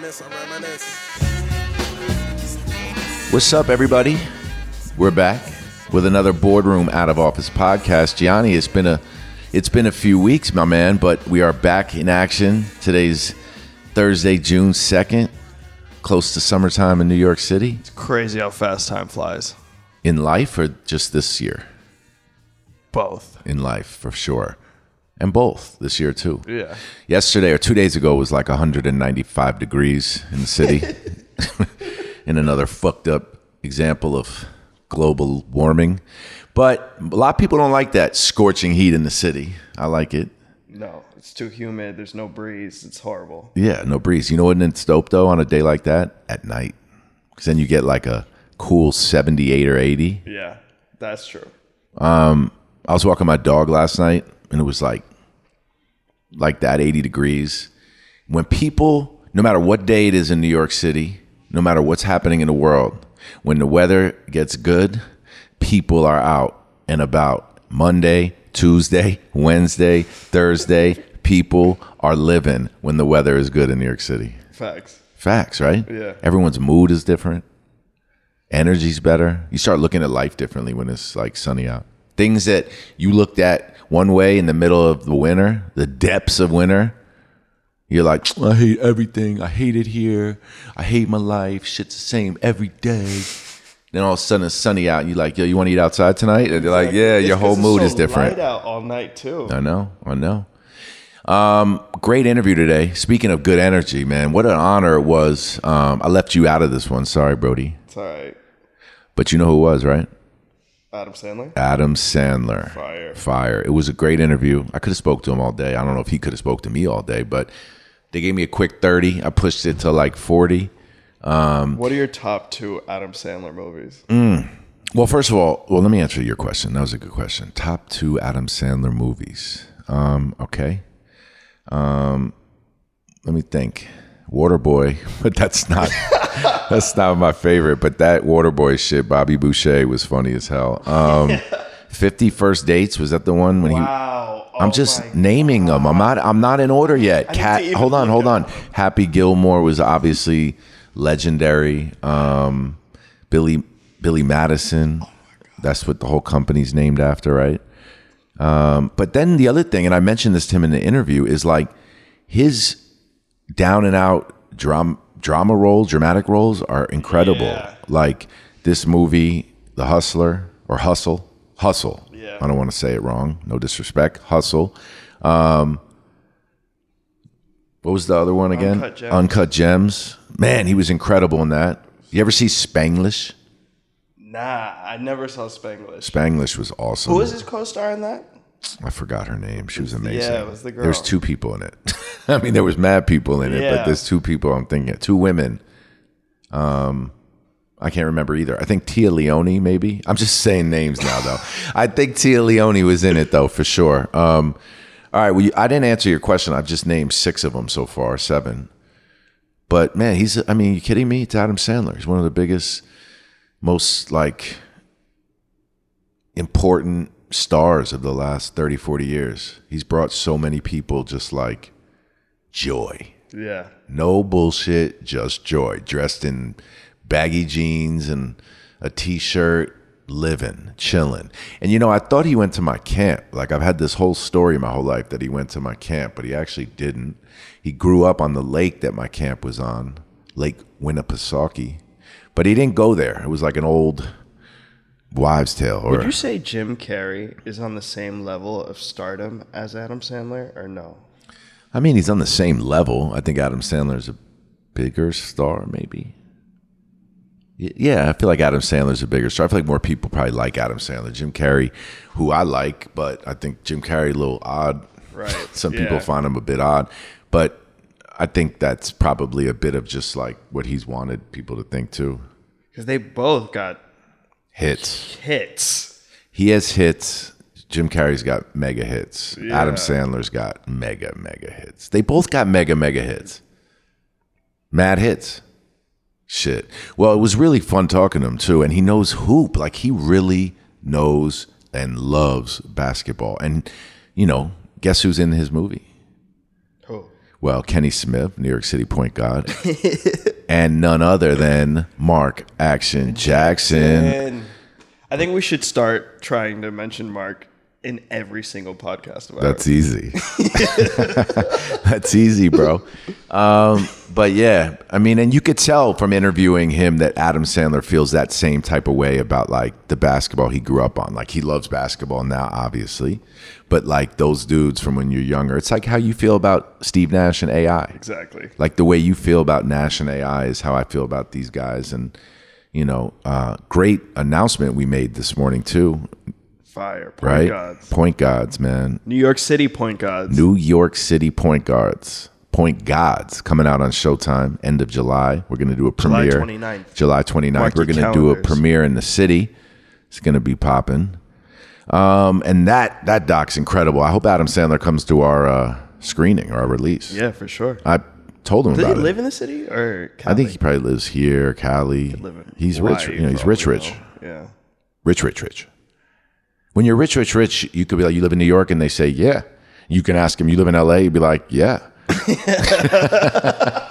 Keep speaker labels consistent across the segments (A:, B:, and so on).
A: reminisce, I reminisce.
B: What's up, everybody? We're back with another boardroom out of office podcast. Gianni, it's been a it's been a few weeks, my man, but we are back in action. Today's Thursday, June second, close to summertime in New York City.
C: It's crazy how fast time flies.
B: In life, or just this year?
C: Both.
B: In life, for sure, and both this year too.
C: Yeah.
B: Yesterday or two days ago was like 195 degrees in the city. in another fucked up example of global warming. But a lot of people don't like that scorching heat in the city. I like it.
C: No, it's too humid. There's no breeze. It's horrible.
B: Yeah, no breeze. You know what it's dope though on a day like that? At night. Because then you get like a cool 78 or 80.
C: Yeah, that's true.
B: Um, I was walking my dog last night and it was like like that 80 degrees. When people, no matter what day it is in New York City, no matter what's happening in the world, when the weather gets good, people are out and about. Monday, Tuesday, Wednesday, Thursday, people are living when the weather is good in New York City.
C: Facts.
B: Facts, right?
C: Yeah.
B: Everyone's mood is different. Energy's better. You start looking at life differently when it's like sunny out. Things that you looked at one way in the middle of the winter, the depths of winter, you're like, I hate everything. I hate it here. I hate my life. Shit's the same every day. Then all of a sudden it's sunny out, and you're like, yo, you want to eat outside tonight? And they're like, yeah,
C: It's
B: your
C: 'cause
B: whole
C: it's
B: mood
C: so
B: is different.
C: Light out all night too.
B: I know, I know. Um, great interview today. Speaking of good energy, man, what an honor it was. Um, I left you out of this one. Sorry, Brody.
C: It's all right.
B: But you know who it was, right?
C: Adam Sandler.
B: Adam Sandler.
C: Fire.
B: Fire. It was a great interview. I could have spoke to him all day. I don't know if he could have spoke to me all day, but they gave me a quick 30. I pushed it to like 40.
C: What are your top two Adam Sandler movies?
B: Well, first of all, well, let me answer your question. That was a good question. Top two Adam Sandler movies. Um, okay. Um, let me think. Waterboy, but that's not that's not my favorite. But that Waterboy shit, Bobby Boucher was funny as hell. Um, Fifty First Dates was that the one when he?
C: Wow.
B: I'm
C: Oh
B: just naming them. I'm not. I'm not in order yet. Cat. Hold on. Hold on. Happy Gilmore was obviously legendary. Um, Billy Billy Madison. That's what the whole company's named after, right? Um, but then the other thing, and I mentioned this to him in the interview, is like his down and out drama drama roles, dramatic roles are incredible.
C: Yeah.
B: Like this movie, The Hustler or Hustle, Hustle.
C: Yeah.
B: I don't want to say it wrong. No disrespect. Hustle. Um, what was the other one again?
C: Uncut Gems.
B: Uncut Gems. Man, he was incredible in that. You ever see Spanglish?
C: Nah, I never saw Spanglish.
B: Spanglish was awesome.
C: Who was his co-star in that?
B: I forgot her name. She was amazing.
C: Yeah, it was the girl.
B: There's two people in it. I mean, there was mad people in it, but there's two people. I'm thinking two women. Um, I can't remember either. I think Téa Leoni, maybe. I'm just saying names now, though. I think Téa Leoni was in it, though, for sure. Um, all right. Well, you, I didn't answer your question. I've just named six of them so far, seven. But man, he's. I mean, you kidding me? It's Adam Sandler. He's one of the biggest, most like important stars of the last 30, 40 years. He's brought so many people just like joy.
C: Yeah.
B: No bullshit, just joy. Dressed in baggy jeans and a t shirt, living, chilling. And you know, I thought he went to my camp. Like I've had this whole story my whole life that he went to my camp, but he actually didn't. He grew up on the lake that my camp was on, Lake Winnipesaukee. But he didn't go there. It was like an old wives' tale. Or
C: Would you say Jim Carrey is on the same level of stardom as Adam Sandler, or no?
B: I mean, he's on the same level. I think Adam Sandler's a bigger star, maybe. Yeah, I feel like Adam Sandler's a bigger star. I feel like more people probably like Adam Sandler. Jim Carrey, who I like, but I think Jim Carrey a little odd.
C: Right,
B: Some people find him a bit odd, but I think that's probably a bit of just like what he's wanted people to think too.
C: Because they both got
B: Hits.
C: hits.
B: He has hits. Jim Carrey's got mega hits.
C: Yeah.
B: Adam Sandler's got mega, mega hits. They both got mega, mega hits. Mad hits. Shit. Well, it was really fun talking to him too. And he knows hoop. Like he really knows and loves basketball. And, you know, guess who's in his movie? Well, Kenny Smith, New York City point guard, and none other than Mark Action Jackson.
C: And I think we should start trying to mention Mark in every single podcast
B: That's easy. That's easy, bro. Um, but yeah, I mean, and you could tell from interviewing him that Adam Sandler feels that same type of way about like the basketball he grew up on. Like he loves basketball now, obviously, but like those dudes from when you're younger, it's like how you feel about Steve Nash and AI.
C: Exactly.
B: Like the way you feel about Nash and AI is how I feel about these guys. And you know, uh, great announcement we made this morning too,
C: Fire. Point
B: right?
C: Gods.
B: Point guards, man.
C: New York City point guards.
B: New York City point guards, point gods coming out on Showtime end of July. We're going to do a
C: July
B: premiere
C: 29th.
B: July 29th.
C: Mark
B: We're going to do a premiere in the city. It's going to be popping. Um, and that that doc's incredible. I hope Adam Sandler comes to our uh, screening or our release.
C: Yeah, for sure.
B: I told him
C: Does he
B: about it.
C: live in the city or?
B: I think he probably lives here, Cali.
C: in
B: He's rich. You know, he's rich, rich,
C: know. Yeah.
B: rich, rich, rich. When you're rich, rich, rich, you could be like, you live in New York, and they say, yeah. You can ask him, you live in LA. You'd be like, yeah.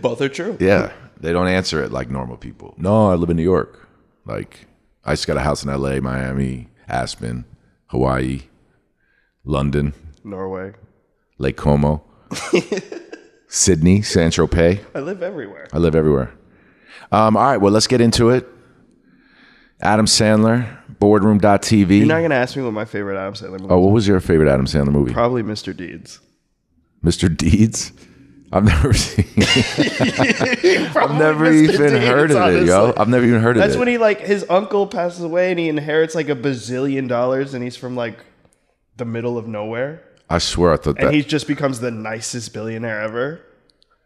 C: Both are true.
B: Yeah, they don't answer it like normal people. No, I live in New York. Like, I just got a house in LA, Miami, Aspen, Hawaii, London,
C: Norway.
B: Lake Como, Sydney, San Tropez.
C: I live everywhere.
B: I live everywhere. Um, all right, well, let's get into it. Adam Sandler, boardroom.tv.
C: You're not gonna ask me what my favorite Adam Sandler movie.
B: oh, what was your favorite Adam Sandler movie?
C: Probably Mr. Deeds.
B: Mr. Deeds? I've never seen I've never even
C: Deeds,
B: heard of it, yo. I've never even heard of
C: That's
B: it.
C: That's when he like his uncle passes away and he inherits like a bazillion dollars and he's from like the middle of nowhere
B: I swear I thought
C: and
B: that.
C: he just becomes the nicest billionaire ever.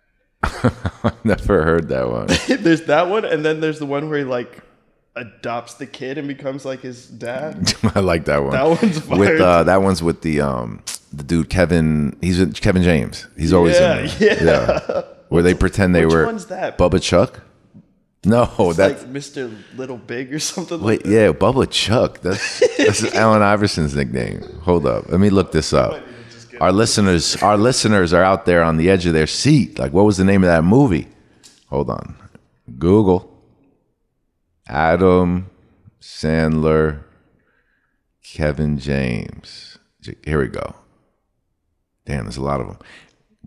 B: I've never heard that one.
C: there's that one and then there's the one where he like adopts the kid and becomes like his dad.
B: I like that one.
C: That one's fire.
B: with uh, that one's with the um the dude Kevin. He's with Kevin James. He's always
C: Yeah,
B: in there.
C: yeah.
B: Where they pretend they
C: Which
B: were
C: one's that?
B: Bubba Chuck. No,
C: It's
B: that's
C: like Mr. Little Big or something.
B: wait,
C: like that.
B: yeah, Bubba Chuck. That's that's Allen Iverson's nickname. Hold up, let me look this up. Our listeners, our listeners are out there on the edge of their seat. Like, what was the name of that movie? Hold on, Google. Adam Sandler, Kevin James. Here we go. Damn, there's a lot of them.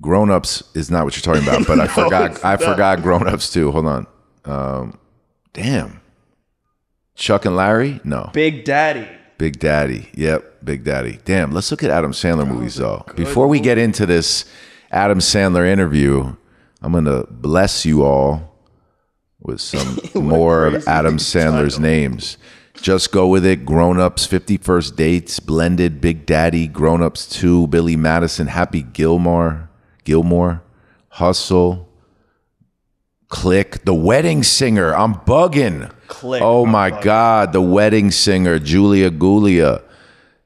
B: Grown ups is not what you're talking about, but I forgot. I forgot grown ups too. Hold on. Um, damn. Chuck and Larry? No.
C: Big Daddy.
B: Big Daddy. Yep, Big Daddy. Damn, let's look at Adam Sandler movies though. Before we get into this Adam Sandler interview, I'm going to bless you all with some more of Adam Sandler's
C: title.
B: names. Just go with it. Grown Ups, 51st Dates, Blended, Big Daddy, Grown Ups 2, Billy Madison, Happy Gilmore, Gilmore, Hustle, Click, The Wedding Singer. I'm bugging.
C: Click,
B: Oh
C: I'm
B: my
C: bugging.
B: God, The Wedding Singer, Julia Gulia,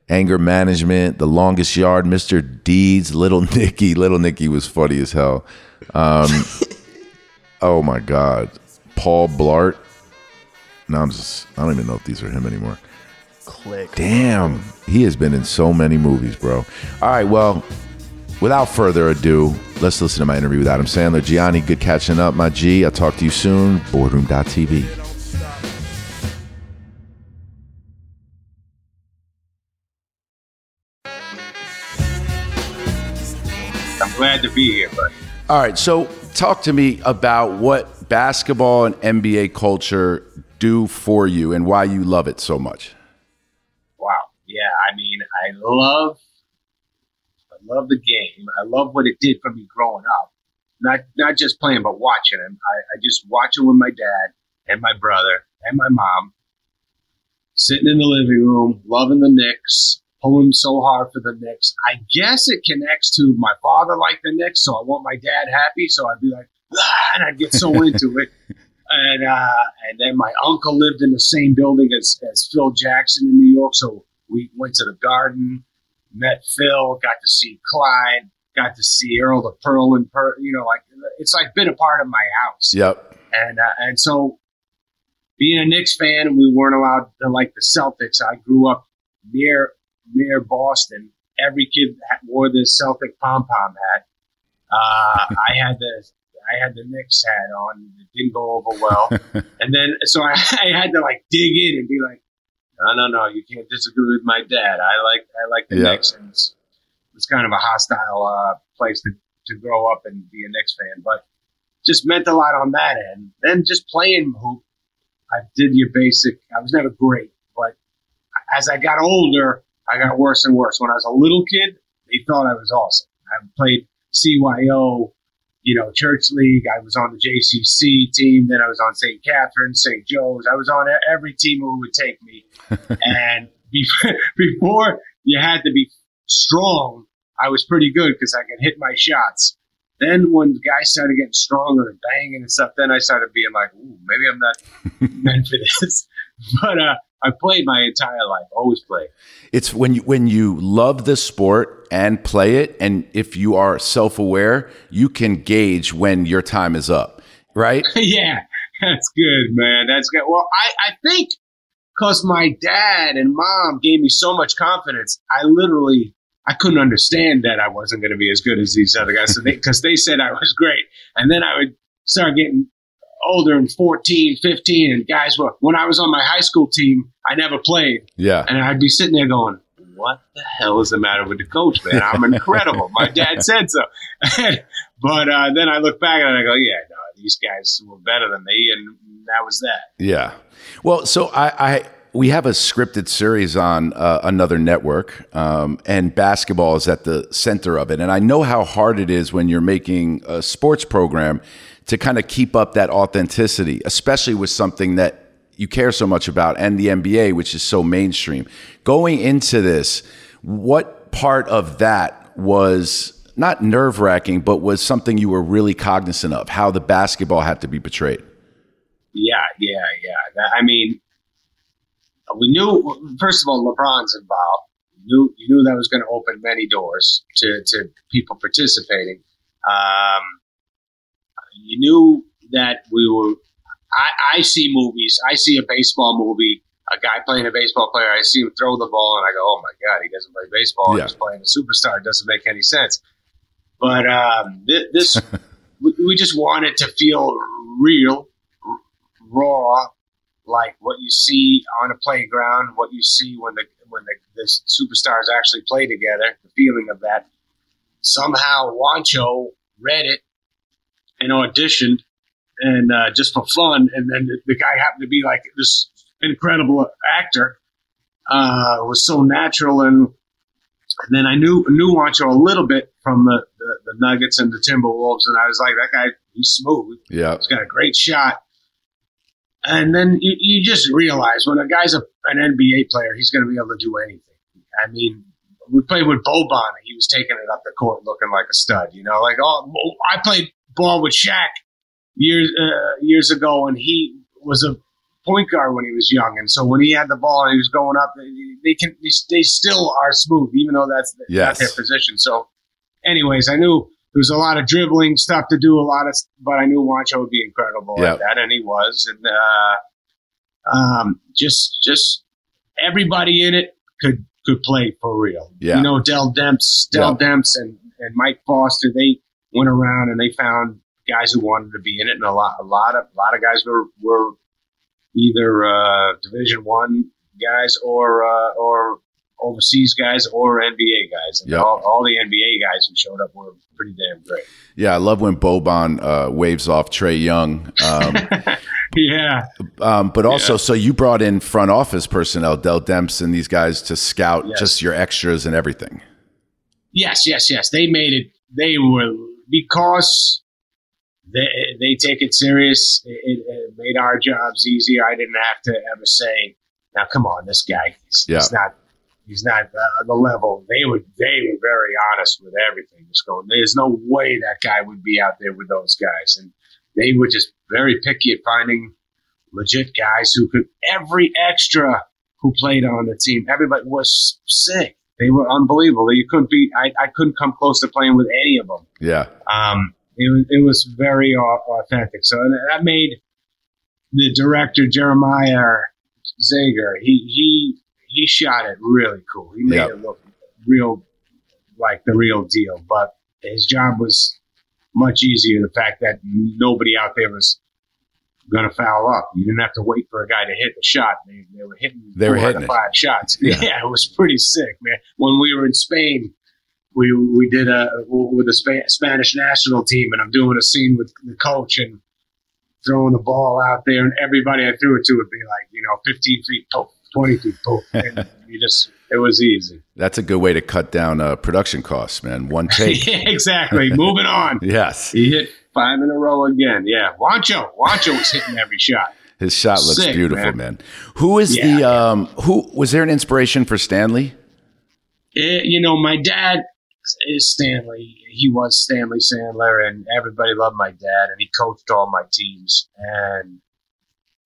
B: Anger Management, The Longest Yard, Mr. Deeds, Little Nicky. Little Nicky was funny as hell. Um, oh my God, Paul Blart. No, I'm just, I don't even know if these are him anymore.
C: Click.
B: Damn, he has been in so many movies, bro. All right, well, without further ado, let's listen to my interview with Adam Sandler. Gianni, good catching up, my G. I'll talk to you soon. Boardroom.tv.
A: I'm glad to be here, but
D: All right, so talk to me about what basketball and NBA culture do for you and why you love it so much.
A: wow, yeah. I mean, I love, I love the game. I love what it did for me growing up. Not not just playing, but watching him. I, I just watch it with my dad and my brother and my mom, sitting in the living room, loving the Knicks, pulling so hard for the Knicks. I guess it connects to my father like the Knicks, so I want my dad happy. So I'd be like, and I'd get so into it. and uh, and then my uncle lived in the same building as, as Phil Jackson in New York, so we went to the Garden, met Phil, got to see Clyde, got to see Earl the Pearl and per, you know, like it's like been a part of my house,
D: Yep.
A: and uh, and so being a Knicks fan, we weren't allowed to like the Celtics. I grew up near near Boston, every kid wore the Celtic pom pom hat. Uh, I had the I had the Knicks hat on. It didn't go over well, and then so I, I had to like dig in and be like, no, no, no, you can't disagree with my dad. I like I like the
B: Yeah.
A: Knicks, and it's, it's kind of a hostile uh, place to to grow up and be a Knicks fan, but just meant a lot on that end. Then just playing hoop, I did your basic. I was never great, but as I got older, I got worse and worse. When I was a little kid, they thought I was awesome. I played CYO, you know, church league. I was on the JCC team. Then I was on St. Catherine's, St. Joe's. I was on every team who would take me. and before, before you had to be strong, I was pretty good because I could hit my shots. Then when the guys started getting stronger and banging and stuff, then I started being like, Ooh, maybe I'm not meant for this. But uh, I played my entire life, always played.
B: It's when you when you love the sport and play it, and if you are self aware, you can gauge when your time is up, right?
A: yeah, that's good, man. That's good. Well, I, I think because my dad and mom gave me so much confidence, I literally I couldn't understand that I wasn't going to be as good as these other guys. So because they, said I was great, and then I would start getting older and 14, 15, and guys were when I was on my high school team, I never played,
B: Yeah.
A: and I'd be sitting there going. What the hell is the matter with the coach, man? I'm incredible. My dad said so. but uh, then I look back and I go, yeah, no, these guys were better than me, and that was that.
B: Yeah. Well, so I, I we have a scripted series on uh, another network, um, and basketball is at the center of it. And I know how hard it is when you're making a sports program to kind of keep up that authenticity, especially with something that you care so much about, and the NBA, which is so mainstream. Going into this, what part of that was not nerve wracking, but was something you were really cognizant of? How the basketball had to be portrayed.
A: Yeah, yeah, yeah. I mean, we knew first of all LeBron's involved. Knew you knew that was going to open many doors to to people participating. Um, you knew that we were. I, I see movies. I see a baseball movie. A guy playing a baseball player. I see him throw the ball, and I go, "Oh my god, he doesn't play baseball.
B: Yeah.
A: He's playing a superstar. It doesn't make any sense." But um, thi- this, we, we just wanted to feel real, r- raw, like what you see on a playground, what you see when the when the, the superstars actually play together, the feeling of that. Somehow, Juancho read it and auditioned, and uh, just for fun, and then the, the guy happened to be like this incredible actor. Uh, it was so natural, and, and then I knew knew Juancho a little bit from the, the, the Nuggets and the Timberwolves, and I was like, that guy, he's smooth.
B: Yeah.
A: He's got a great shot. And then you, you just realize when a guy's a, an NBA player, he's going to be able to do anything. I mean, we played with Boban, and he was taking it up the court looking like a stud. You know, like oh, I played ball with Shaq years uh, years ago, and he was a point guard when he was young. And so when he had the ball and he was going up, they, they can they, they still are smooth, even though that's not
B: Yes.
A: their position. So, anyways, I knew there was a lot of dribbling stuff to do, a lot of, but I knew Juancho would be incredible
B: Yeah.
A: at that, and he was. And uh, um, just just everybody in it could could play for real.
B: Yeah.
A: You know, Dell Demps, Dell Demps, and and Mike Foster. They went around and they found guys who wanted to be in it, and a lot a lot of a lot of guys were were either uh, Division One guys or uh, or overseas guys or NBA guys. And
B: Yep.
A: all, all the NBA guys who showed up were pretty damn great.
B: Yeah, I love when Boban uh, waves off Trae Young. Um,
A: yeah.
B: um, but also, so you brought in front office personnel, Dell Demps and these guys to scout
A: Yes.
B: just your extras and everything.
A: Yes, yes, yes. They made it. They were because they they take it serious. It, it, made our jobs easier. I didn't have to ever say, "Now, come on, this guy. He's,
B: Yeah.
A: he's not. He's not uh, the level." They would. They were very honest with everything. Just going. There's no way that guy would be out there with those guys, and they were just very picky at finding legit guys who could. Every extra who played on the team, everybody was sick. They were unbelievable. You couldn't be. I, I couldn't come close to playing with any of them.
B: Yeah.
A: Um, it was it was very authentic. So that made the director Jeremiah Zagar. He he he shot it really cool. He made
B: Yeah.
A: it look real like the real deal, but his job was much easier. The fact that nobody out there was going to foul up. You didn't have to wait for a guy to hit the shot. They, they were hitting
B: They were hitting it.
A: five shots.
B: Yeah.
A: Yeah. it was pretty sick, man. When we were in Spain, we we did a with the Spa- Spanish national team, and I'm doing a scene with the coach and throwing the ball out there, and everybody I threw it to would be like, you know, 15 feet, poof, 20 feet, poof, and you just it was easy.
B: That's a good way to cut down uh, production costs, man. One take.
A: exactly. Moving on.
B: yes.
A: He hit five in a row again. Yeah, Juancho. Juancho was hitting every shot.
B: His shot looks
A: Sick,
B: beautiful, man.
A: man.
B: Who is
A: Yeah,
B: the um who was there an inspiration for Stanley?
A: It- you know, my dad is Stanley. He was Stanley Sandler, and everybody loved my dad, and he coached all my teams. And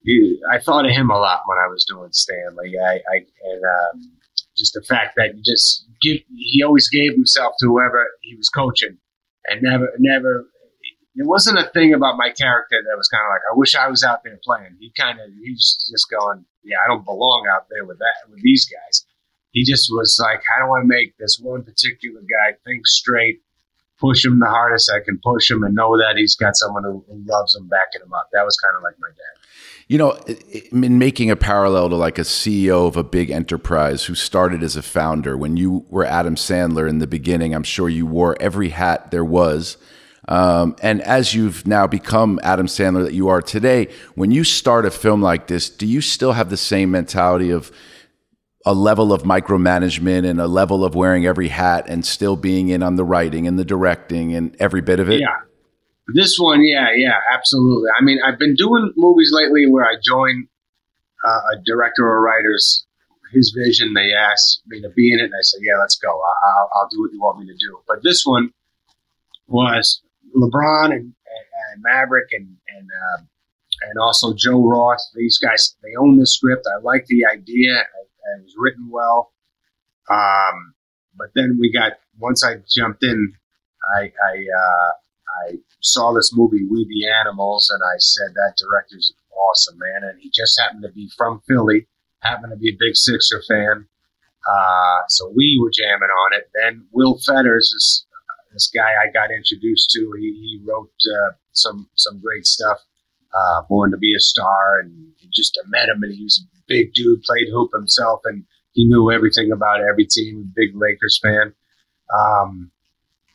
A: he, I thought of him a lot when I was doing Stanley. I, I and um, just the fact that you just give. He always gave himself to whoever he was coaching, and never, never. There wasn't a thing about my character that was kind of like, I wish I was out there playing. He kind of, he's just going, yeah, I don't belong out there with that, with these guys he just was like, how do I make this one particular guy think straight, push him the hardest I can push him, and know that he's got someone who, loves him, backing him up. That was kind of like my dad.
B: You know, in making a parallel to like a CEO of a big enterprise who started as a founder, when you were Adam Sandler in the beginning, I'm sure you wore every hat there was. Um, and as you've now become Adam Sandler that you are today, when you start a film like this, do you still have the same mentality of a level of micromanagement and a level of wearing every hat and still being in on the writing and the directing and every bit of it?
A: Yeah. This one, yeah, yeah, absolutely. I mean, I've been doing movies lately where I join uh, a director or writer's his vision. They ask me to be in it, and I say, "Yeah, let's go. I'll, I'll do what you want me to do." But this one was LeBron and, and, Maverick and and um, and also Joe Roth. These guys, they own the script. I like the idea. It, was written well. Um, but then we got once I jumped in, I I uh, I saw this movie We the Animals, and I said that director's awesome, man. And he just happened to be from Philly, happened to be a big Sixer fan. Uh, so we were jamming on it. Then Will Fetters, this this guy I got introduced to, he, he wrote uh, some some great stuff. Uh, Born to be a Star, and just I met him, and he was a big dude, played hoop himself, and he knew everything about every team. Big Lakers fan. Um,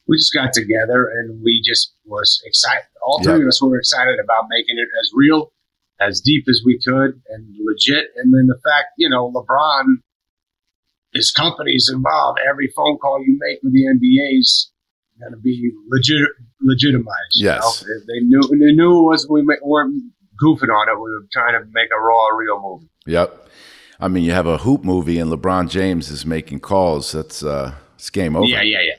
A: we just got together and we just was excited. All three
B: Yeah.
A: of us were excited about making it as real, as deep as we could, and legit. And then the fact, you know, LeBron, his company's involved. Every phone call you make with the NBA's going to be legit, legitimized. you
B: Yes.
A: know? They, knew. They knew it was we weren't goofing on it. We were trying to make a raw, real movie.
B: Yep. I mean, you have a hoop movie and LeBron James is making calls. That's uh, it's game over.
A: Yeah, yeah, yeah.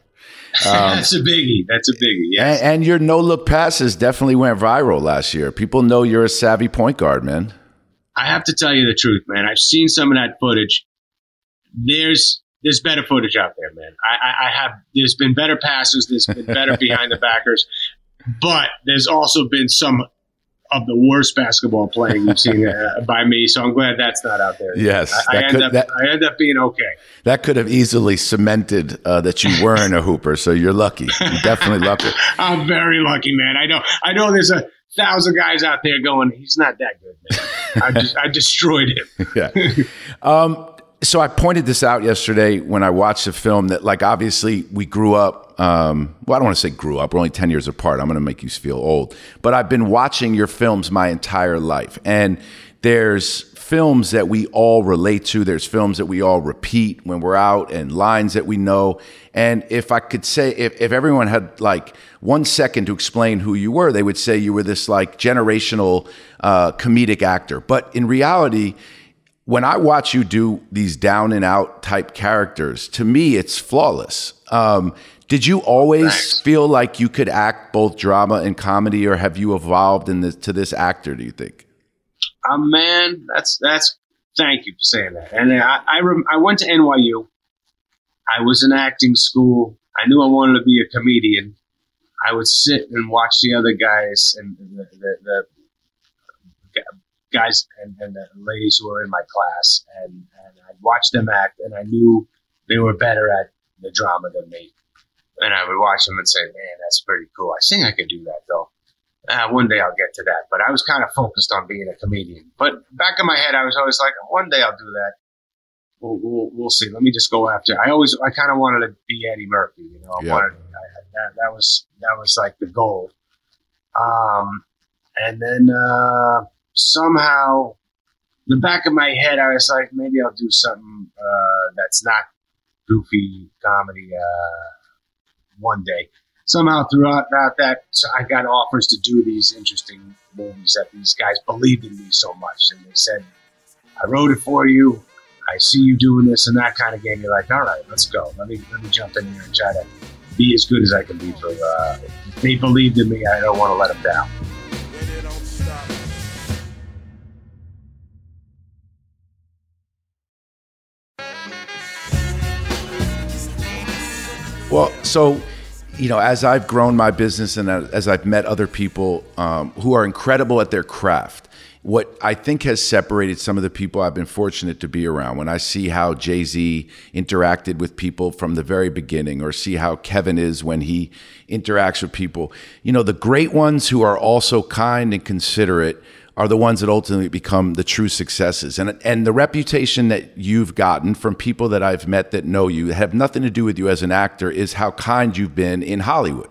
B: Um,
A: That's a biggie. That's a biggie.
B: And, and your no look passes definitely went viral last year. People know you're a savvy point guard, man.
A: I have to tell you the truth, man. I've seen some of that footage. There's there's better footage out there, man. I, I, I have there's been better passes, there's been better behind the backers, but there's also been some of the worst basketball playing you've seen uh, by me. So I'm glad that's not out there.
B: Yes,
A: I, I end
B: could-
A: up
B: that-
A: I end up being okay.
B: That could have easily cemented uh, that you weren't a hooper. So you're lucky. You're definitely lucky.
A: I'm very lucky, man. I know I know there's a thousand guys out there going, he's not that good, man. I just I destroyed him.
B: yeah. Um, so I pointed this out yesterday when I watched the film that, like, obviously we grew up. Um, well, I don't want to say grew up. We're only 10 years apart. I'm going to make you feel old. But I've been watching your films my entire life. And there's films that we all relate to. There's films that we all repeat when we're out and lines that we know. And if I could say, if, if everyone had like one second to explain who you were, they would say you were this like generational uh, comedic actor. But in reality, when I watch you do these down and out type characters, to me, it's flawless. Um, did you always
A: Thanks.
B: feel like you could act both drama and comedy, or have you evolved in this, to this actor? Do you think?
A: Um, man, that's that's. Thank you for saying that. And I I, rem, I went to NYU. I was in acting school. I knew I wanted to be a comedian. I would sit and watch the other guys and the, the, the guys and, and the ladies who were in my class, and, and I'd watch them act, and I knew they were better at the drama than me. and I would watch them and say, "Man, that's pretty cool." I think I could do that though. Uh, one day I'll get to that, but I was kind of focused on being a comedian. But back in my head, I was always like, "One day I'll do that." We'll, we'll, we'll see. Let me just go after. I always, I kind of wanted to be Eddie Murphy. You know, I
B: Yeah.
A: wanted I, that. That was that was like the goal. Um, and then uh, somehow, the back of my head, I was like, maybe I'll do something uh, that's not goofy comedy uh, one day. Somehow, throughout, that, I got offers to do these interesting movies that these guys believed in me so much, and they said, "I wrote it for you. I see you doing this and that kind of game." You're like, "All right, let's go. Let me let me jump in here and try to be as good as I can be for." Uh, they believed in me. I don't want to let them down.
B: Well, so you know, as I've grown my business and as I've met other people um, who are incredible at their craft, what I think has separated some of the people I've been fortunate to be around, when I see how Jay Z interacted with people from the very beginning, or see how Kevin is when he interacts with people, you know, the great ones who are also kind and considerate are the ones that ultimately become the true successes. And and the reputation that you've gotten from people that I've met that know you have nothing to do with you as an actor is how kind you've been in Hollywood.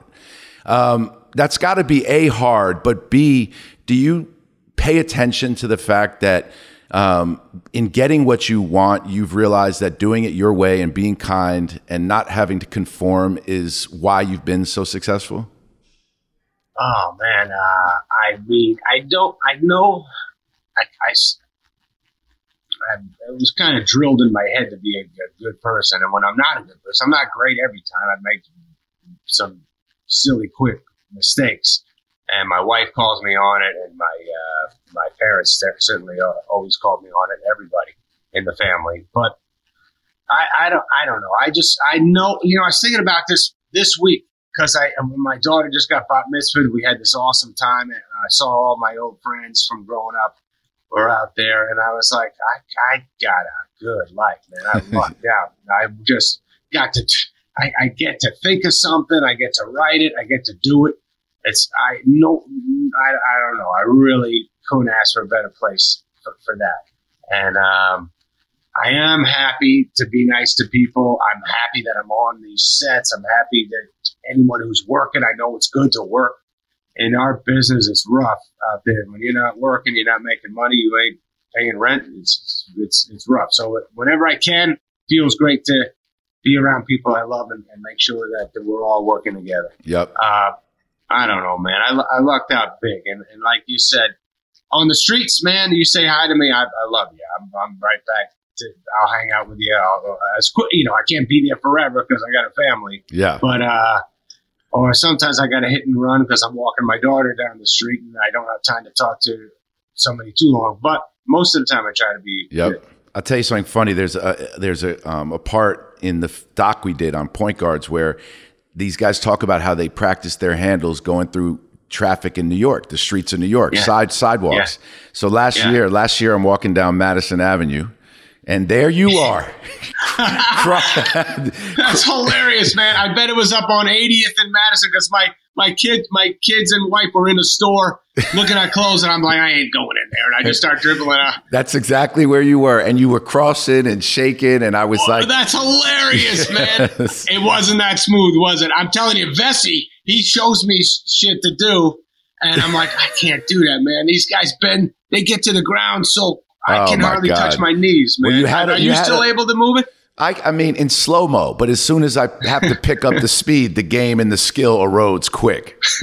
B: Um, that's got to be a hard, but b do you pay attention to the fact that um, in getting what you want, you've realized that doing it your way and being kind and not having to conform is why you've been so successful.
A: Oh man, uh, I mean, I don't, I know, i i it was kind of drilled in my head to be a, a good person, and when I'm not a good person, I'm not great every time. I make some silly, quick mistakes, and my wife calls me on it, and my uh, my parents cer- certainly uh, always called me on it. Everybody in the family, but I, I don't, I don't know. I just, I know, you know, I was thinking about this this week because I when my daughter just got bat mitzvahed, we had this awesome time, and I saw all my old friends from growing up were out there, and I was like, I, I got a good life, man. I lucked out. I just got to, I, I get to think of something, I get to write it, I get to do it. It's I no, I, I don't know. I really couldn't ask for a better place for, for that, and um, I am happy to be nice to people. I'm happy that I'm on these sets. I'm happy that anyone who's working, I know it's good to work. In our business, it's rough out there. When you're not working, you're not making money, you ain't paying rent. It's it's it's rough. So whenever I can, feels great to be around people I love and, and make sure that, that we're all working together.
B: Yep.
A: Uh, I don't know, man. I, I lucked out big, and, and like you said, on the streets, man, you say hi to me, I, I love you. I'm, I'm right back. To, I'll hang out with you. I'll, as quick, you know, I can't be there forever because I got a family.
B: Yeah.
A: But uh, or sometimes I got to hit and run because I'm walking my daughter down the street and I don't have time to talk to somebody too long. But most of the time, I try to be.
B: Yep.
A: good.
B: I'll tell you something funny. There's a there's a um, a part in the doc we did on point guards where these guys talk about how they practice their handles going through traffic in New York, the streets of New York,
A: Yeah.
B: side sidewalks. So last
A: Yeah.
B: year, last year I'm walking down Madison Avenue, and there you are.
A: That's hilarious, man. I bet it was up on 80th and Madison because my my kid, my kids and wife were in the store looking at clothes, and I'm like, I ain't going in there, and I just start dribbling out.
B: That's exactly where you were, and you were crossing and shaking, and I was like,
A: That's hilarious, man. It wasn't that smooth, was it? I'm telling you, Vessi, he shows me shit to do, and I'm like, I can't do that, man. These guys bend, they get to the ground, so I
B: Oh,
A: can hardly
B: God.
A: touch my knees, man.
B: Well, you had a-
A: Are
B: you
A: you,
B: had
A: still
B: a-
A: able to move it?
B: I, I mean, in slow mo, but as soon as I have to pick up the speed, the game and the skill erodes quick.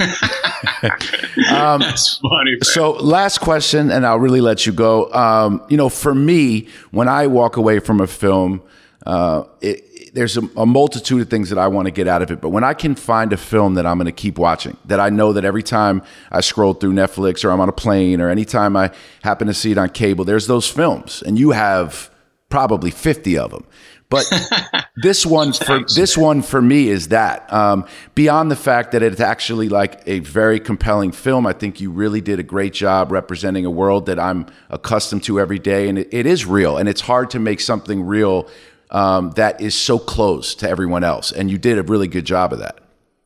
A: That's funny, man.
B: So, last question, and I'll really let you go. Um, you know, for me, when I walk away from a film, uh, it- there's a, a multitude of things that I want to get out of it. But when I can find a film that I'm going to keep watching, that I know that every time I scroll through Netflix or I'm on a plane or anytime I happen to see it on cable, there's those films, and you have probably 50 of them. But this one for this one for me is that um, beyond the fact that it's actually like a very compelling film. I think you really did a great job representing a world that I'm accustomed to every day, and it, it is real. And it's hard to make something real um, that is so close to everyone else, and you did a really good job of that.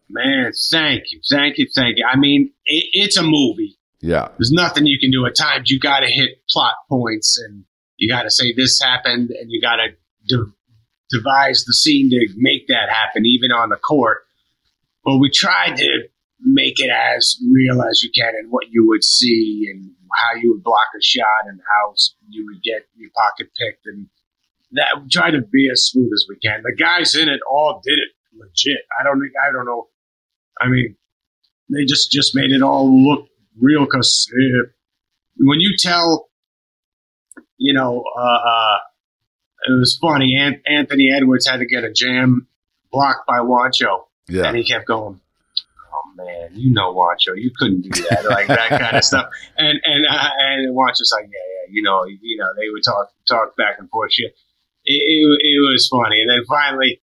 A: Man, thank you, thank you, thank you. I mean, it, it's a movie.
B: Yeah,
A: There's nothing you can do. At times, you got to hit plot points, and you got to say this happened, and you got to de- devise the scene to make that happen, even on the court. But we tried to make it as real as you can, and what you would see, and how you would block a shot, and how you would get your pocket picked, and that try to be as smooth as we can. The guys in it all did it legit. I don't think I don't know. I mean, they just just made it all look real because when you tell, you know, uh, uh, it was funny. An- Anthony Edwards had to get a jam blocked by Juancho,
B: yeah,
A: and he kept going. Oh man, you know Juancho, you couldn't do that, like that kind of stuff. And and uh, and Juancho's like, yeah, yeah, you know, you know, they would talk talk back and forth shit. It, it, it was funny, and then finally,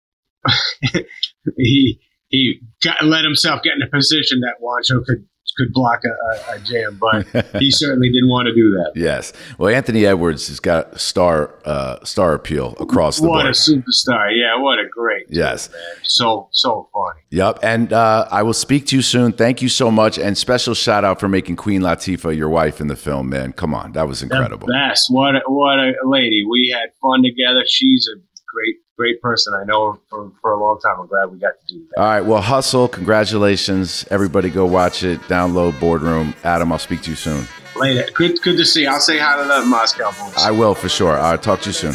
A: he he got, let himself get in a position that Juancho could could block a, a, jam, but he certainly didn't want to do that.
B: yes. Well, Anthony Edwards has got star uh, star appeal across the board.
A: What a superstar! Yeah, what a great.
B: Yes.
A: man. So so funny.
B: Yep. And uh, I will speak to you soon. Thank you so much. And special shout out for making Queen Latifah your wife in the film, man. Come on. That was incredible.
A: The best. What a, what a lady. We had fun together. She's a great great person. I know her for, for a long time. I'm glad we got to do that.
B: All right. Well, hustle. Congratulations. Everybody go watch it. Download Boardroom. Adam, I'll speak to you soon.
A: Later. Good good to see. you. I'll say hi to the Moscow boys.
B: I will for sure. I'll talk to you soon.